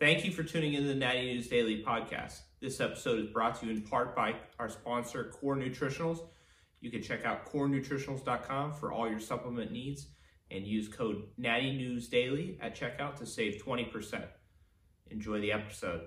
Thank you for tuning in to the Natty News Daily podcast. This episode is brought to you in part by our sponsor, Core Nutritionals. You can check out corenutritionals.com for all your supplement needs and use code Natty News Daily at checkout to save 20%. Enjoy the episode.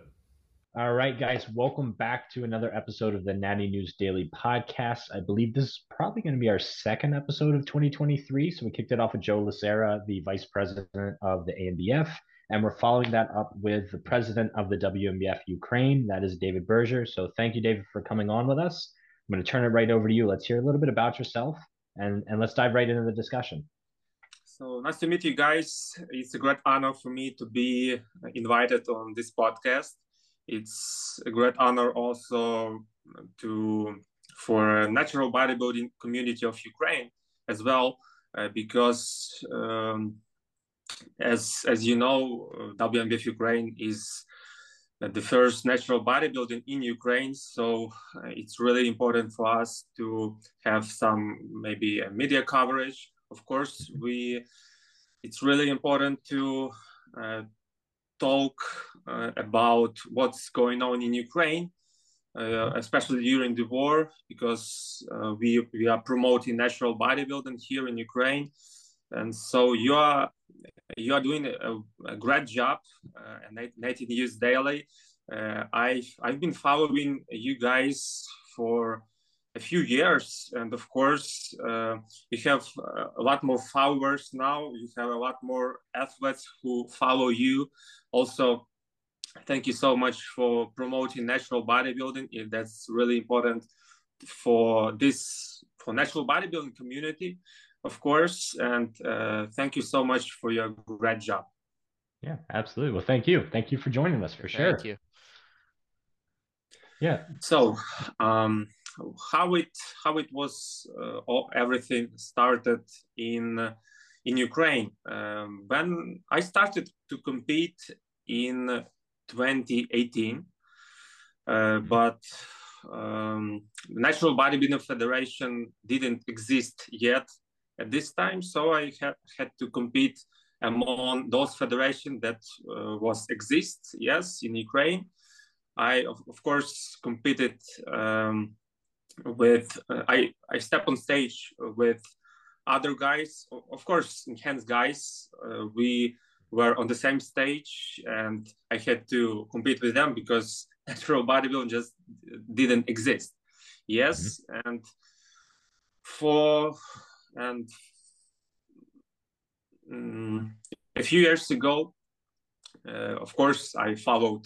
All right, guys, welcome back to another episode of the Natty News Daily podcast. I believe this is probably going to be our second episode of 2023. So we kicked it off with Joe Lacera, the vice president of the ANBF. And we're following that up with the president of the WNBF Ukraine, that is David Birger. So thank you, David, for coming on with us. I'm going to turn it right over to you. Let's hear a little bit about yourself and, and let's dive right into the discussion. So nice to meet you guys. It's a great honor for me to be invited on this podcast. It's a great honor also to for natural bodybuilding community of Ukraine as well, uh, because um, as as you know, uh, WNBF Ukraine is the first natural bodybuilding in Ukraine. So uh, it's really important for us to have some maybe media coverage. Of course, we it's really important to uh, talk uh, about what's going on in Ukraine, uh, especially during the war, because uh, we we are promoting natural bodybuilding here in Ukraine, and so you are you are doing a, a great job uh, at Natty News Daily. Uh, I've I've been following you guys for a few years, and of course, uh, you have a lot more followers now. You have a lot more athletes who follow you. Also, thank you so much for promoting natural bodybuilding. That's really important for this for natural bodybuilding community of course. And uh, thank you so much for your great job. Yeah, absolutely. Well, thank you. Thank you for joining us for sure. Thank you. Yeah. So, um, how it how it was uh, all, everything started in uh, in Ukraine um, when I started to compete in 2018, uh, mm-hmm. but um, the National Bodybuilding Federation didn't exist yet at this time. So I had, had to compete among those federations that uh, was exist, yes, in Ukraine. I, of, of course, competed um, with, uh, I, I step on stage with other guys, of course, enhanced guys. Uh, we were on the same stage and I had to compete with them because natural bodybuilding just didn't exist. Yes, mm-hmm. and for and um, a few years ago, uh, of course, I followed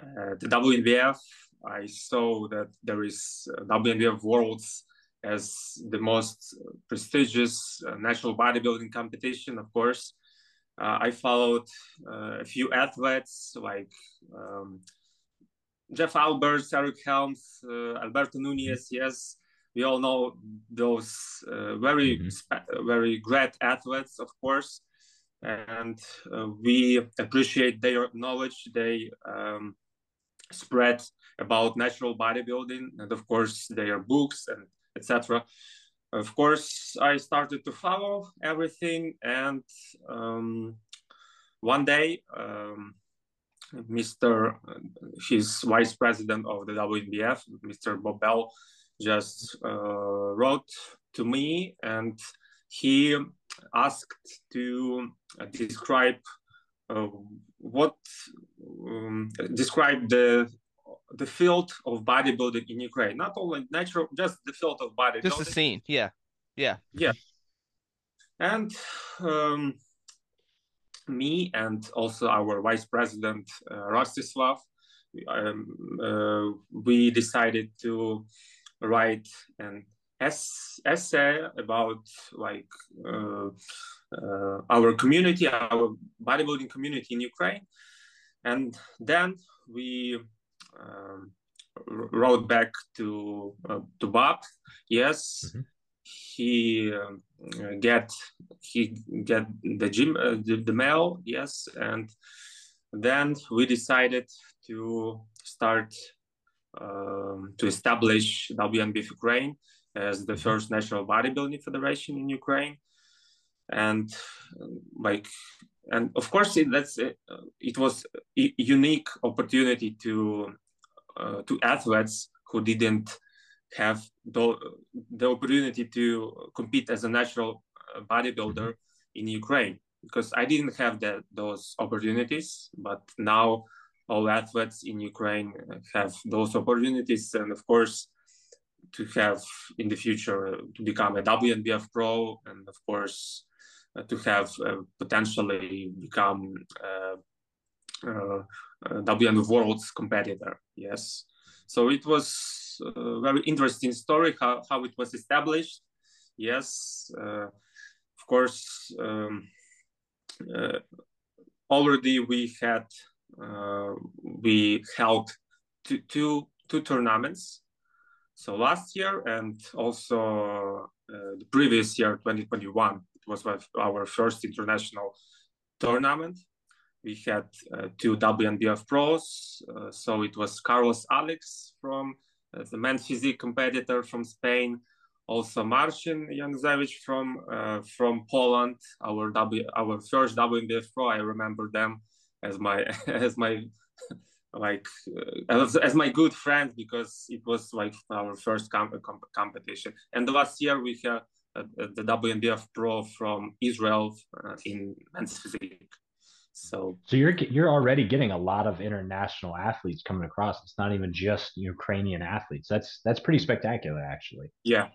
uh, the WNBF. I saw that there is uh, WNBF Worlds as the most prestigious uh, national bodybuilding competition, of course. Uh, I followed uh, a few athletes like um, Jeff Alberts, Eric Helms, Alberto Nunez, yes, we all know those uh, very mm-hmm. very great athletes of course and uh, we appreciate their knowledge they um, spread about natural bodybuilding and of course their books and etc of course i started to follow everything and um, one day um, mr his vice president of the WNBF, mr bob bell just uh, wrote to me and he asked to describe uh, what um, describe the the field of bodybuilding in Ukraine, not only natural, just the field of bodybuilding. Just the scene, yeah, yeah, yeah. And um, me and also our vice president uh, Rostislav, um, uh, we decided to write an essay about like uh, uh, our community, our bodybuilding community in Ukraine, and then we um, wrote back to uh, to Bob. Yes, mm-hmm. he uh, get he get the gym uh, the, the mail. Yes, and then we decided to start um, to establish WNBF Ukraine as the first national bodybuilding federation in Ukraine. And like and of course it, that's uh, it was a unique opportunity to uh, to athletes who didn't have the, the opportunity to compete as a natural uh, bodybuilder mm-hmm. in Ukraine because I didn't have that those opportunities but now all athletes in Ukraine have those opportunities and of course to have in the future to become a WNBF pro and of course uh, to have uh, potentially become uh, WN World's competitor. Yes, so it was a very interesting story how, how it was established. Yes, of course. Um, already we had uh, we held two, two, two tournaments. So last year and also uh, the previous year, 2021, it was our first international tournament. We had uh, two WNBF pros. Uh, so it was Carlos Alex from uh, the men's physique competitor from Spain, also Marcin Januszewicz from uh, from Poland, our W our first WNBF pro. I remember them as my as my like uh, as, as, my good friend because it was like our first com- com- competition. And the last year we had uh, the WNBF pro from Israel uh, in men's physique. So, so you're you're already getting a lot of international athletes coming across. It's not even just Ukrainian athletes. That's that's pretty spectacular, actually. Yeah,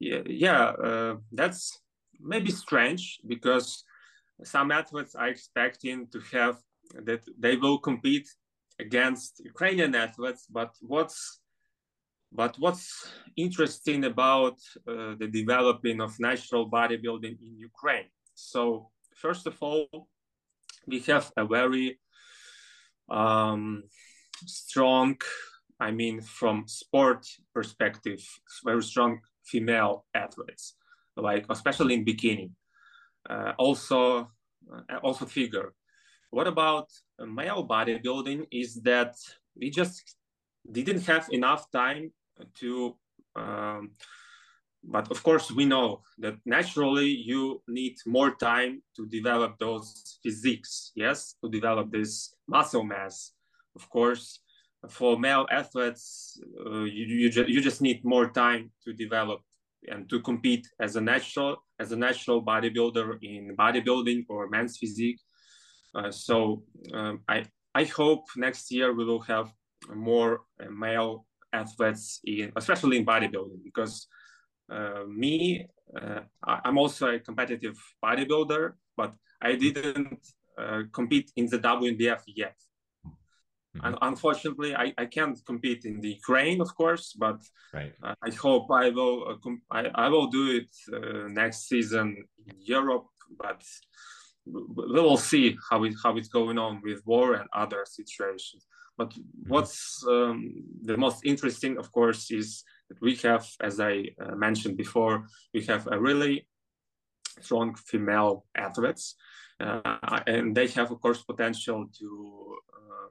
yeah, yeah. Uh, that's maybe strange because some athletes are expecting to have that they will compete against Ukrainian athletes. But what's but what's interesting about uh, the developing of natural bodybuilding in Ukraine? So first of all, we have a very um, strong, I mean, from sport perspective, very strong female athletes, like especially in bikini. Uh, also, uh, also figure. What about male bodybuilding? Is that we just didn't have enough time to um, but of course we know that naturally you need more time to develop those physiques yes to develop this muscle mass of course for male athletes uh, you, you, ju- you just need more time to develop and to compete as a natural as a natural bodybuilder in bodybuilding or men's physique. Uh, so um, i i hope next year we will have more uh, male athletes in especially in bodybuilding because uh, me uh, i'm also a competitive bodybuilder but i didn't uh, compete in the WNBF yet mm-hmm. and unfortunately I, I can't compete in the ukraine of course but right. Uh, i hope i will uh, com- I, I will do it uh, next season in europe but we will see how it how it's going on with war and other situations but mm-hmm. what's um, the most interesting, of course, is that we have, as I uh, mentioned before, we have a really strong female athletes, uh, and they have, of course, potential to uh,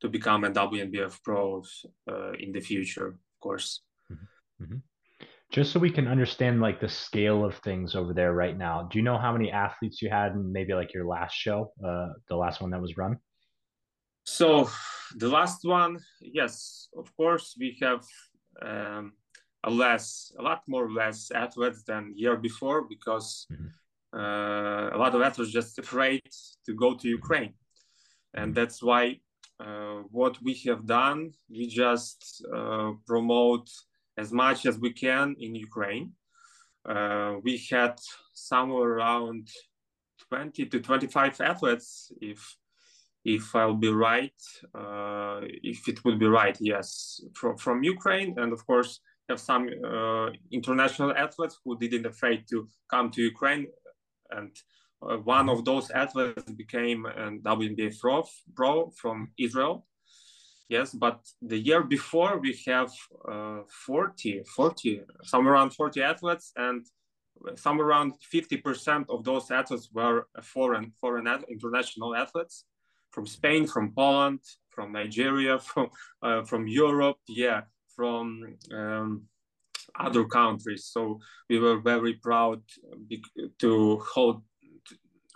to become a WNBF pros uh, in the future, of course. Mm-hmm. mm-hmm. Just so we can understand like the scale of things over there right now, do you know how many athletes you had in maybe like your last show, uh, the last one that was run? So the last one, yes, of course, we have um, a less, a lot more less athletes than year before because mm-hmm. uh, a lot of athletes just afraid to go to Ukraine, and mm-hmm. that's why what we have done, we just uh, promote as much as we can in Ukraine. Uh, we had somewhere around 20 to 25 athletes, if if I'll be right, uh, if it would be right, yes, from, from Ukraine, and of course have some uh, international athletes who didn't afraid to come to Ukraine, and uh, one of those athletes became a WNBF pro, pro from Israel. Yes, but the year before we have uh, 40, 40, somewhere around 40 athletes, and somewhere around 50% of those athletes were foreign, foreign international athletes from Spain, from Poland, from Nigeria, from uh, from Europe, yeah, from um, other countries. So we were very proud to hold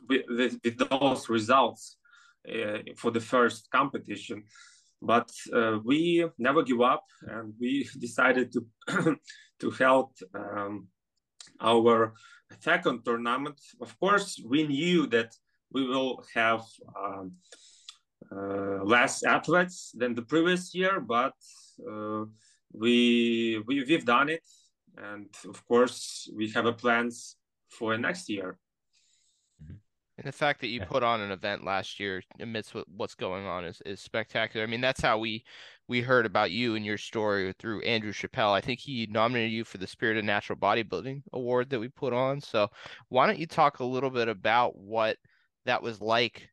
with, with those results uh, for the first competition. But uh, we never give up, and we decided to to help um, our second tournament. Of course, we knew that we will have um, uh, less athletes than the previous year, but uh, we, we we've done it, and of course, we have a plans for next year. And the fact that you put on an event last year amidst what, what's going on is, is spectacular. I mean, that's how we we heard about you and your story through Andrew Chappell. I think he nominated you for the Spirit of Natural Bodybuilding Award that we put on. So why don't you talk a little bit about what that was like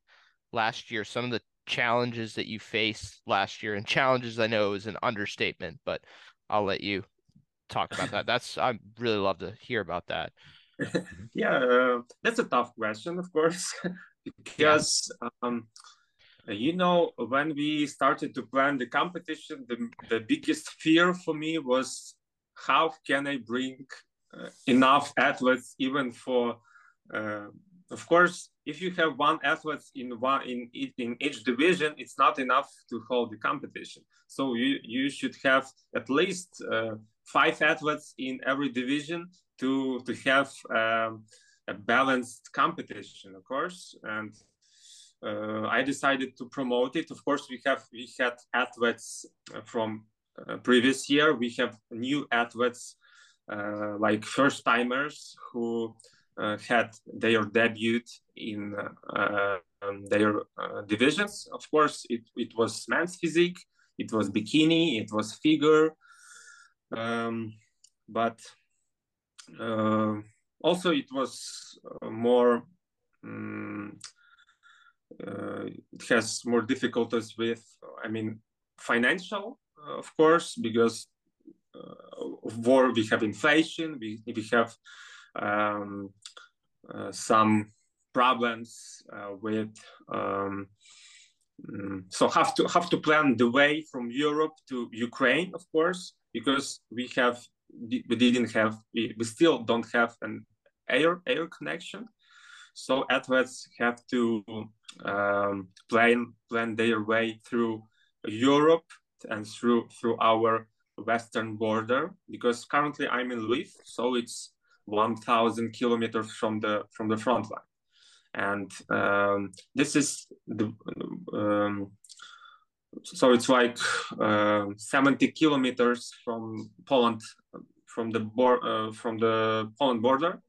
last year, some of the challenges that you faced last year, and challenges I know is an understatement, but I'll let you talk about that. That's I really love to hear about that. yeah, uh, that's a tough question, of course, because um, you know when we started to plan the competition, the the biggest fear for me was how can I bring uh, enough athletes even for uh, of course if you have one athlete in one in in each division it's not enough to hold the competition. So you you should have at least uh, five athletes in every division to to have um, a balanced competition of course. And uh, i decided to promote it. Of course we have we had athletes from uh, previous year. We have new athletes uh, like first timers who uh, had their debut in uh, um, their uh, divisions. Of course, it, it was men's physique, it was bikini, it was figure, um, but also it was more um, uh, it has more difficulties with i mean financial uh, of course because uh, of war we have inflation we, we have um, uh, some problems uh, with um, mm, so have to have to plan the way from Europe to Ukraine, of course, because we have we didn't have we, we still don't have an air air connection. So athletes have to um, plan plan their way through Europe and through through our western border because currently I'm in Lviv, so it's 1,000 kilometers from the from the front line, and um, this is the um, so it's like uh, 70 kilometers from Poland, from the bor- uh, from the Poland border,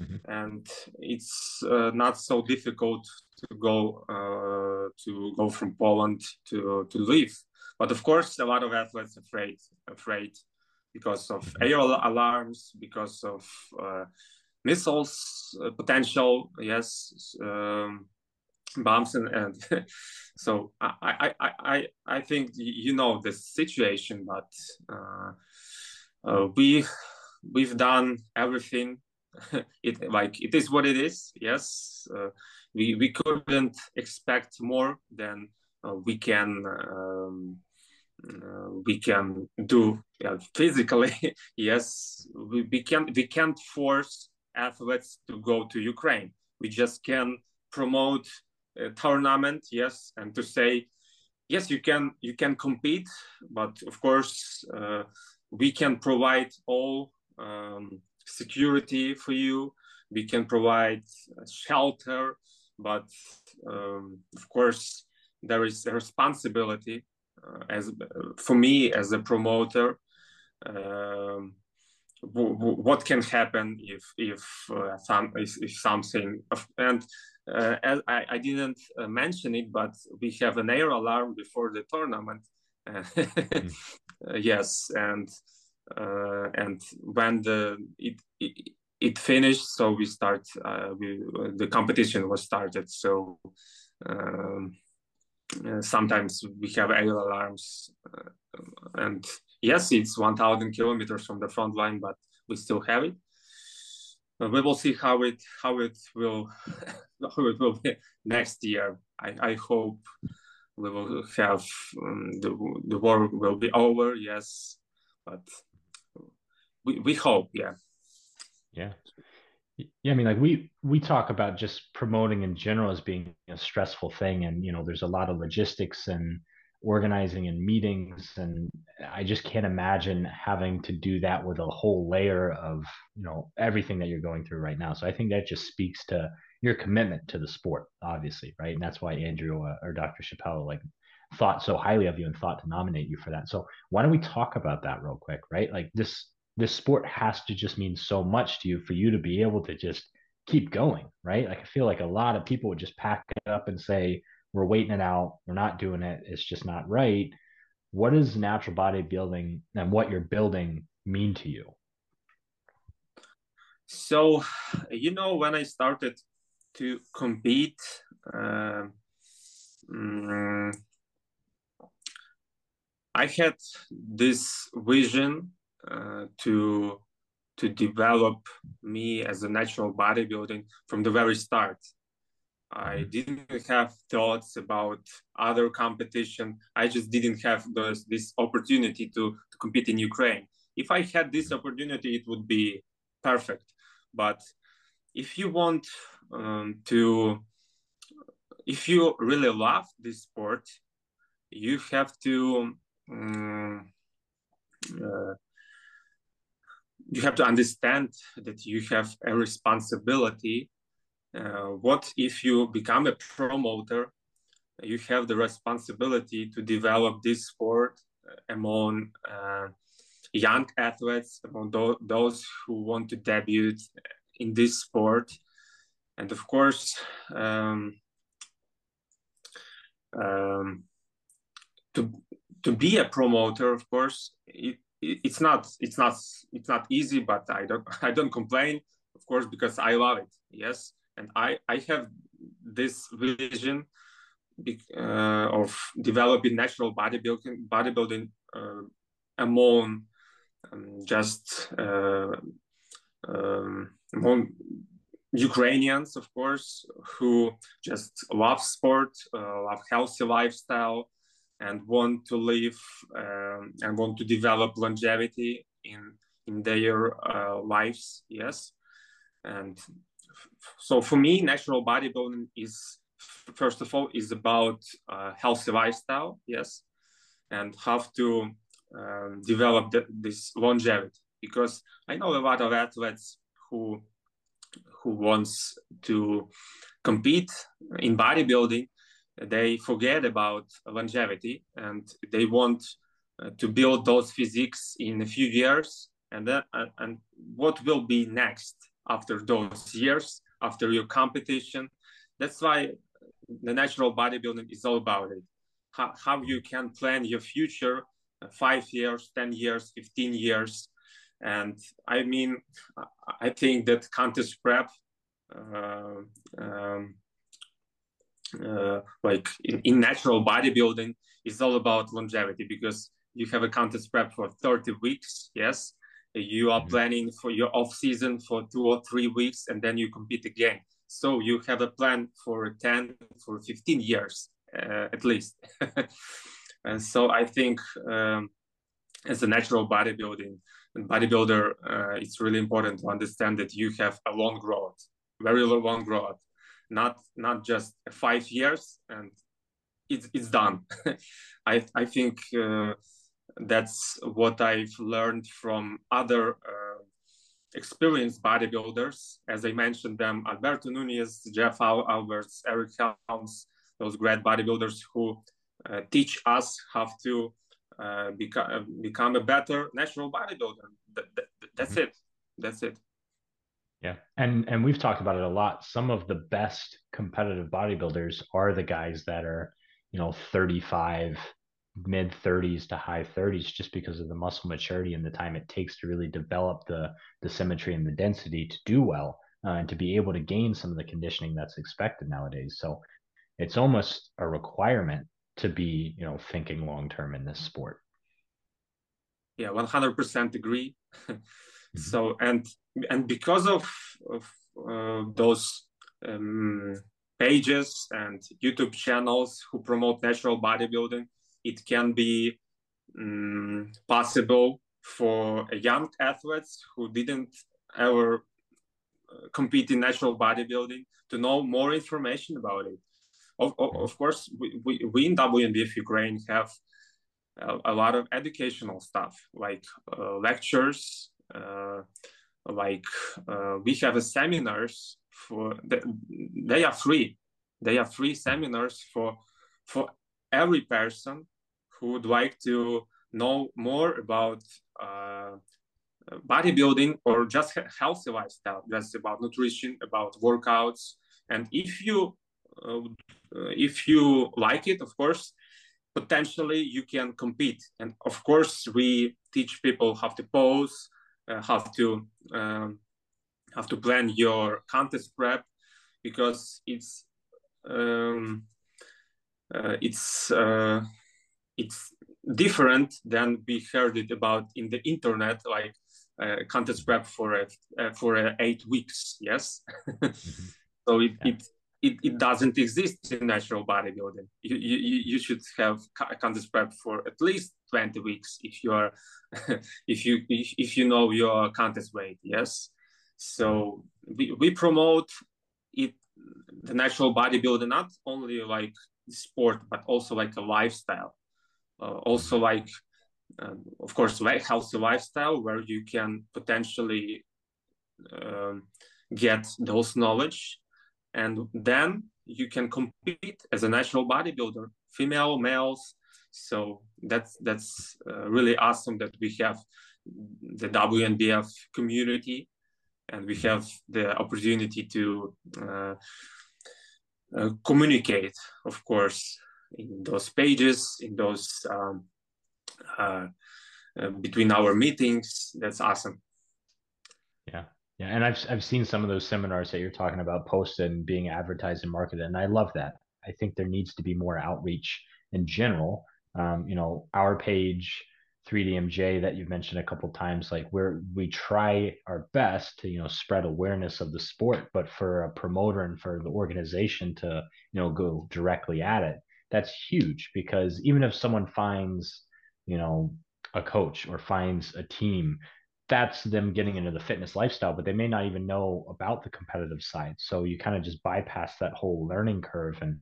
mm-hmm. and it's uh, not so difficult to go uh, to go from Poland to to Lviv. But of course, a lot of athletes afraid afraid because of mm-hmm. air alarms, because of uh, missiles uh, potential, yes, um, bombs, and, and so I, I, I, I think you know the situation, but uh, uh, we we've done everything. it like it is what it is. Yes, uh, we we couldn't expect more than uh, we can. Um, uh, we can do uh, physically yes we, we can we can't force athletes to go to ukraine we just can promote tournament yes and to say yes you can you can compete but of course uh, we can provide all um, security for you. We can provide shelter but um, of course there is a responsibility uh, as for me as a promoter um, what can happen if if uh, some if, if, something and uh, I, I didn't uh, mention it but we have an air alarm before the tournament. Mm. yes and uh, and when the it, it, it finished so we start uh, we, the competition was started. So um, uh, sometimes we have air alarms uh, and yes it's 1000 kilometers from the front line but we still have it. uh, we will see how it how it will how it will be next year. I, I hope we will have um, the, the war will be over yes but we, we hope yeah. Yeah. Yeah, I mean, like we we talk about just promoting in general as being a stressful thing, and you know, there's a lot of logistics and organizing and meetings, and I just can't imagine having to do that with a whole layer of you know everything that you're going through right now. So I think that just speaks to your commitment to the sport, obviously, right? And that's why Andrew uh, or Dr. Chappell like thought so highly of you and thought to nominate you for that. So why don't we talk about that real quick, right? Like this this sport has to just mean so much to you for you to be able to just keep going, right? Like I feel like a lot of people would just pack it up and say, we're waiting it out, we're not doing it, it's just not right. What does natural bodybuilding and what you're building mean to you? So, you know, when I started to compete, uh, I had this vision uh, to to develop me as a natural bodybuilding from the very start. I mm-hmm. didn't have thoughts about other competition. I just didn't have those, this opportunity to, to compete in Ukraine. If I had this opportunity, it would be perfect. But if you want um, to, if you really love this sport, you have to um, uh, you have to understand that you have a responsibility. Uh, what if you become a promoter? You have the responsibility to develop this sport among uh, young athletes, among th- those who want to debut in this sport. And of course, um, um, to to be a promoter, of course, it, it's not it's not it's not easy, but I don't I don't complain, of course, because I love it. Yes, and I I have this vision uh, of developing natural bodybuilding bodybuilding uh, among um, just uh, um, among Ukrainians, of course, who just love sport, uh, love healthy lifestyle, and want to live um, and want to develop longevity in in their uh, lives yes? And so for me natural bodybuilding is first of all is about uh, healthy lifestyle yes and have to um, develop the, this longevity. Because i know a lot of athletes who who wants to compete in bodybuilding they forget about longevity and they want uh, to build those physiques in a few years. And then uh, and what will be next after those years after your competition. That's why the natural bodybuilding is all about it. How, how you can plan your future uh, five years ten years 15 years. And i mean i think that contest prep uh, um, uh, like in, in natural bodybuilding is all about longevity because you have a contest prep for 30 weeks yes you are mm-hmm. planning for your off season for two or three weeks and then you compete again so you have a plan for 10 for 15 years uh, at least and so i think um, as a natural bodybuilding and bodybuilder uh, it's really important to understand that you have a long growth very long growth not not just five years and it's it's done. I I think uh, that's what I've learned from other uh, experienced bodybuilders, as I mentioned them: Alberto Nunez, Jeff Alberts, Eric Helms, those great bodybuilders who uh, teach us how to uh, become become a better natural bodybuilder. That, that, that's mm-hmm. it. That's it. Yeah. And and we've talked about it a lot. Some of the best competitive bodybuilders are the guys that are, you know, 35, mid 30s to high 30s just because of the muscle maturity and the time it takes to really develop the the symmetry and the density to do well uh, and to be able to gain some of the conditioning that's expected nowadays. So it's almost a requirement to be, you know, thinking long term in this sport. Yeah, 100% agree. Mm-hmm. So and and because of, of uh, those um, pages and YouTube channels who promote natural bodybuilding, it can be um, possible for young athletes who didn't ever compete in natural bodybuilding to know more information about it. Of, of, of course we, we, we in WNBF Ukraine have a, a, lot of educational stuff like uh, lectures uh, like uh, we have seminars for the, they are free. They are free seminars for for every person who would like to know more about uh, bodybuilding or just healthy lifestyle. Just about nutrition about workouts. And if you uh, if you like it of course potentially you can compete. And of course we teach people how to pose uh, how to um, how to plan your contest prep because it's um, uh, it's uh, it's different than we heard it about in the internet like uh, contest prep for a, uh, for a eight weeks yes mm-hmm. so it, yeah. it it, it doesn't exist in natural bodybuilding. You, you, you should have contest prep for at least 20 weeks if you are if you if, if you know your contest weight yes so we, we promote it the natural bodybuilding not only like sport but also like a lifestyle also like um, of course healthy lifestyle where you can potentially um, get those knowledge. And then you can compete as a natural bodybuilder female males. So that's that's uh, really awesome that we have the WNBF community and we have the opportunity to uh, uh, communicate of course in those pages in those um, uh, uh, between our meetings that's awesome yeah yeah, and I've I've seen some of those seminars that you're talking about posted and being advertised and marketed, and I love that. I think there needs to be more outreach in general. Um, you know, our page, 3DMJ that you've mentioned a couple times, like where we try our best to you know spread awareness of the sport, but for a promoter and for the organization to you know go directly at it, that's huge because even if someone finds you know a coach or finds a team that's them getting into the fitness lifestyle, but they may not even know about the competitive side. So you kind of just bypass that whole learning curve and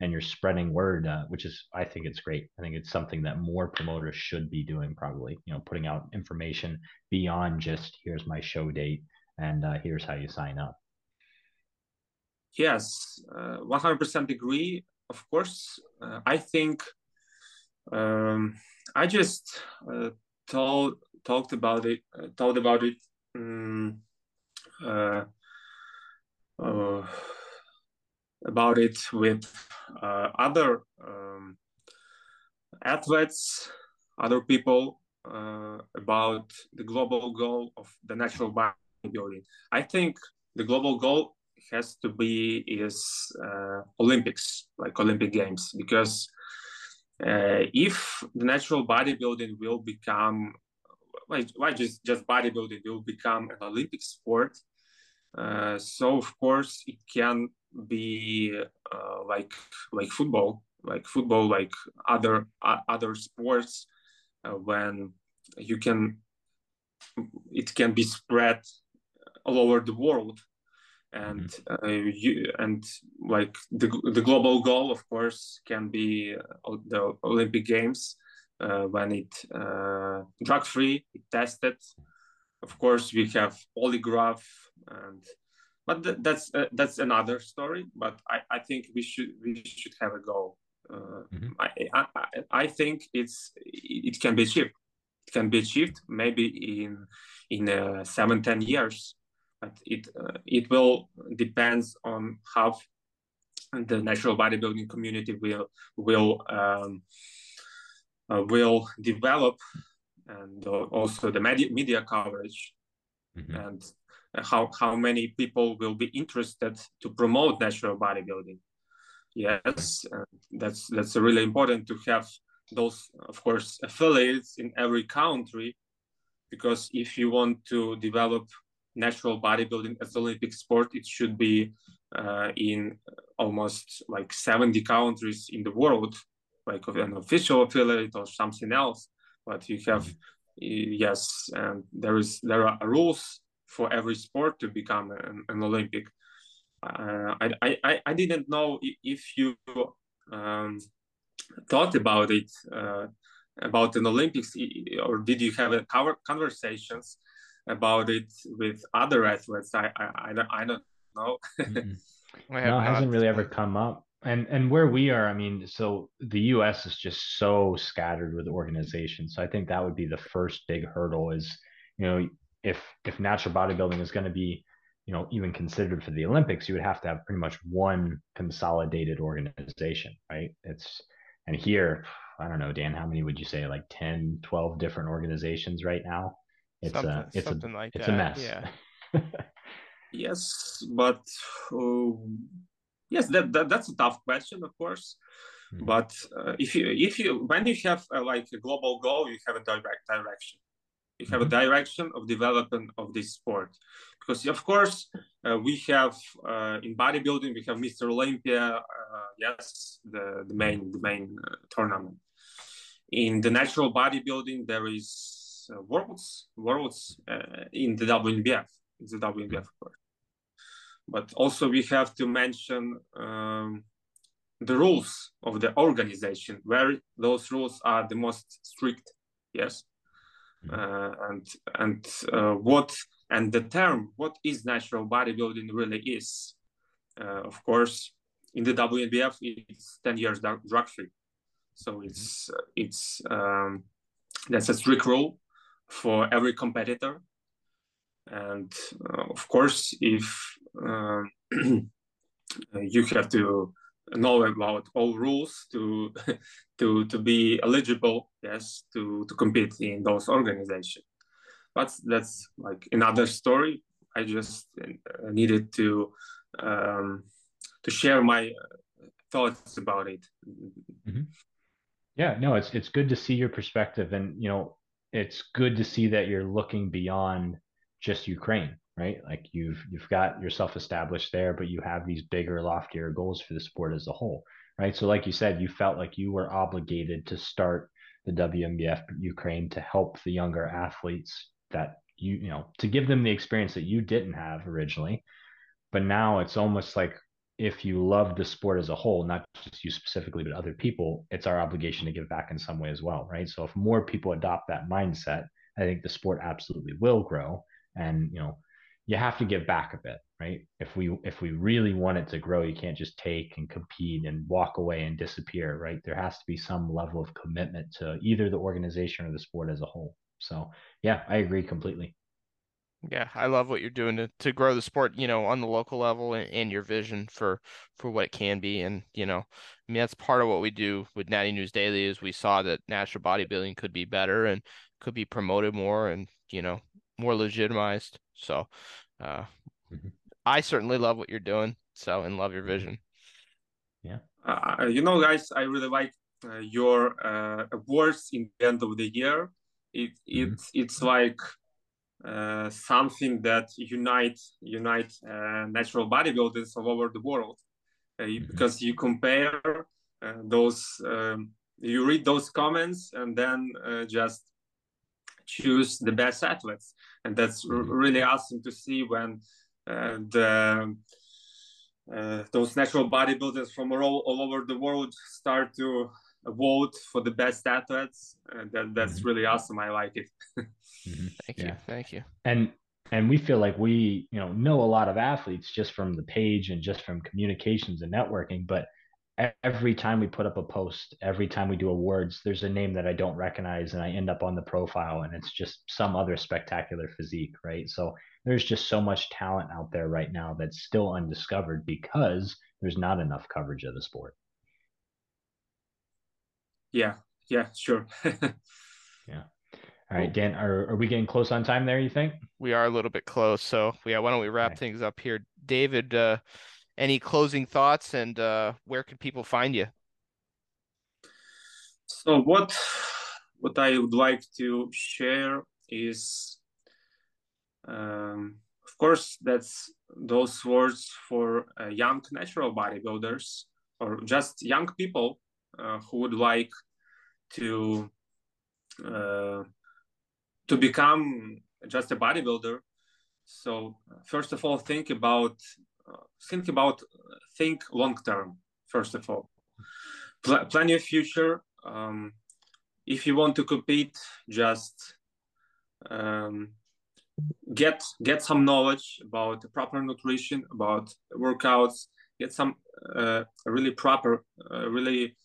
and you're spreading word, uh, which is I think it's great. I think it's something that more promoters should be doing. Probably, you know, putting out information beyond just here's my show date and uh, here's how you sign up. Yes, uh, 100% agree. Of course, uh, I think um, I just uh, told talked about it, uh, talked about it um, uh, uh, about it with uh, other um, athletes, other people uh, about the global goal of the natural bodybuilding. I think the global goal has to be is uh, Olympics, like Olympic Games, because if the natural bodybuilding will become why, just, just bodybuilding will become an Olympic sport. Uh, so of course it can be uh, like like football, like football, like other uh, other sports uh, when you can it can be spread all over the world and mm-hmm. uh, you and like the, the global goal of course can be uh, the olympic games uh, when it uh, drug free, it tested. Of course, we have polygraph, and but th- that's uh, that's another story. But I, I think we should we should have a goal. Mm-hmm. I, I I think it's it can be achieved. It can be achieved maybe in in uh, seven ten years, it uh, it will depends on how the natural bodybuilding community will will um, uh, will develop and uh, also the media, media coverage mm-hmm. and how, how many people will be interested to promote natural bodybuilding. Yes, that's that's really important to have those, of course, affiliates in every country, because if you want to develop natural bodybuilding as Olympic sport, it should be uh, in almost like 70 countries in the world like an official affiliate or something else but you have yes and there is there are rules for every sport to become an, an Olympic. Uh, I, I I didn't know if you um, thought about it uh, about an Olympics, or did you have a conversations about it with other athletes? I I, I, don't, I don't know. Mm-hmm. no, it hasn't really ever come up. And and where we are, I mean, so the U.S. is just so scattered with organizations. So I think that would be the first big hurdle. Is you know if if natural bodybuilding is going to be you know even considered for the Olympics, you would have to have pretty much one consolidated organization, right? It's and here, I don't know, Dan, how many would you say? Like 10, 12 different organizations right now? It's something, a it's something a, like it's that. a mess. Yeah. yes, but uh, yes, that, that that's a tough question, of course. Mm-hmm. But uh, if you if you when you have uh, like a global goal, you have a direct direction. You have mm-hmm. a direction of development of this sport, because of course uh, we have uh, in bodybuilding we have Mr. Olympia, uh, yes, the the main the main uh, tournament. In the natural bodybuilding, there is worlds worlds in the WNBF. It's the WNBF, of course but also we have to mention um, the rules of the organization where those rules are the most strict yes mm-hmm. uh, and and uh, what and the term what is natural bodybuilding really is uh, of course in the WNBF it's 10 years drug free so mm-hmm. it's it's um, that's a strict rule for every competitor. And uh, of course if uh, you have to know about all rules to to to be eligible yes to to compete in those organizations. But that's like another story. I just uh, needed to um, to share my thoughts about it. Mm-hmm. yeah no it's it's good to see your perspective. And you know it's good to see that you're looking beyond just ukraine right? Like you've you've got yourself established there, but you have these bigger, loftier goals for the sport as a whole, right? So, like you said, you felt like you were obligated to start the WNBF Ukraine to help the younger athletes that you you know to give them the experience that you didn't have originally, but now it's almost like if you love the sport as a whole, not just you specifically, but other people, it's our obligation to give back in some way as well, right? So if more people adopt that mindset, I think the sport absolutely will grow. And you know, you have to give back a bit right if we if we really want it to grow you can't just take and compete and walk away and disappear right there has to be some level of commitment to either the organization or the sport as a whole so yeah i agree completely yeah i love what you're doing to, to grow the sport you know on the local level and, and your vision for for what it can be and you know i mean that's part of what we do with natty news daily is we saw that natural bodybuilding could be better and could be promoted more and you know more legitimized. So, uh, mm-hmm. I certainly love what you're doing. So, and love your vision. Yeah. Uh, you know, guys, I really like uh, your uh, awards in the end of the year. It it mm-hmm. it's like uh, something that unite unite uh, natural bodybuilders all over the world uh, mm-hmm. because you compare uh, those um, you read those comments and then uh, just choose the best athletes and that's mm-hmm. really awesome to see when uh, the uh, those natural bodybuilders from all, all over the world start to vote for the best athletes and that, that's mm-hmm. really awesome i like it mm-hmm. thank you thank you and and we feel like we you know know a lot of athletes just from the page and just from communications and networking but every time we put up a post, every time we do awards, there's a name that I don't recognize and I end up on the profile and it's just some other spectacular physique, right? So there's just so much talent out there right now that's still undiscovered because there's not enough coverage of the sport. Yeah, yeah, sure. yeah. All right, Dan, are, are we getting close on time there, you think? We are a little bit close. So, yeah, why don't we wrap things up here? David, uh, any closing thoughts and uh, where can people find you? So what what I would like to share is, um, of course, that's those words for uh, young natural bodybuilders or just young people who would like to uh, to become just a bodybuilder So first of all, think about uh, think about think long term. First of all, Pl- plan your future. Um, if you want to compete, just um, get get some knowledge about proper nutrition, about workouts, get some uh, really proper, uh, really uh,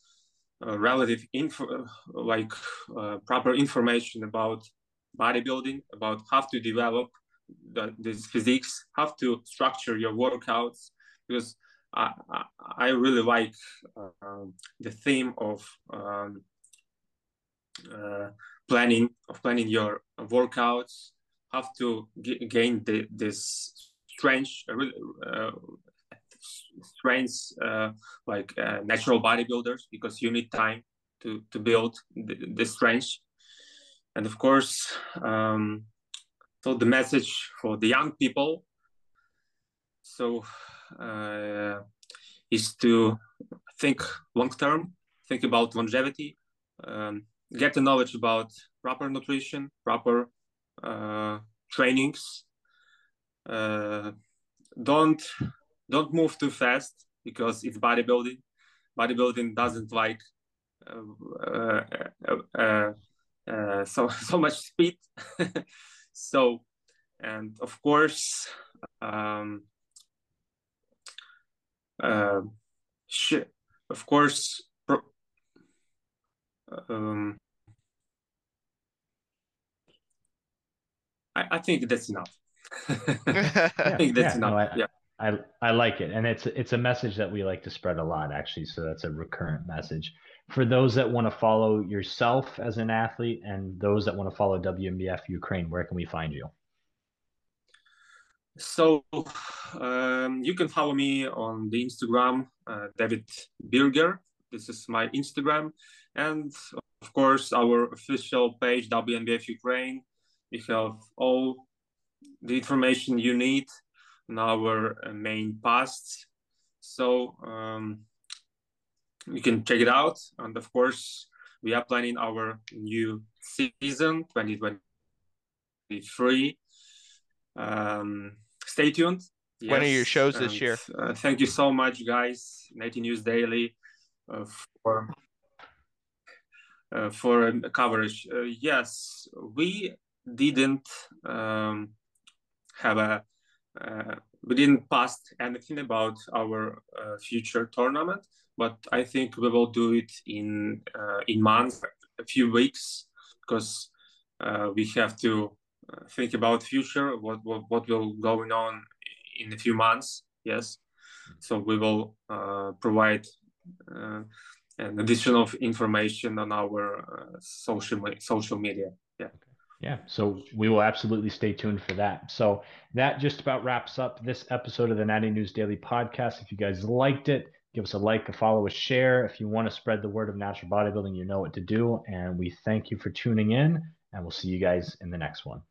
relative info, like uh, proper information about bodybuilding, about how to develop the, this physiques, how to structure your workouts, because I, I, really like uh, the theme of um, uh, planning of planning your workouts, how to gain the, this strength, uh, strengths uh, like uh, natural bodybuilders because you need time to to build the, the strength. And of course um, so the message for the young people so uh, is to think long term think about longevity um, get the knowledge about proper nutrition proper uh, trainings uh, don't don't move too fast because it's bodybuilding. Bodybuilding doesn't like uh, uh, uh, so so much speed. so, and of course, um, of course, um, I, I think that's enough. I think that's yeah, enough. No, I, yeah. I I like it, and it's it's a message that we like to spread a lot, actually. So that's a recurrent message for those that want to follow yourself as an athlete, and those that want to follow WNBF Ukraine. Where can we find you? So um, you can follow me on the Instagram, uh, David Birger. This is my Instagram, and of course our official page WNBF Ukraine. We have all the information you need in our uh, main posts. So um, you can check it out. And of course, we are planning our new season 2023. Um, stay tuned. Yes. When are your shows and, this year? Uh, thank you so much, guys. Natty News Daily uh, for uh, for coverage. Uh, yes, we didn't um, have a uh, we didn't post anything about our uh, future tournament, but I think we will do it in uh, in months, a few weeks, because uh, we have to uh, think about future, what what what will going on in a few months. Yes, so we will uh, provide an additional information on our social social media. Yeah. Yeah, so we will absolutely stay tuned for that. So that just about wraps up this episode of the Natty News Daily podcast. If you guys liked it, give us a like, a follow, a share. If you want to spread the word of natural bodybuilding, you know what to do. And we thank you for tuning in, and we'll see you guys in the next one.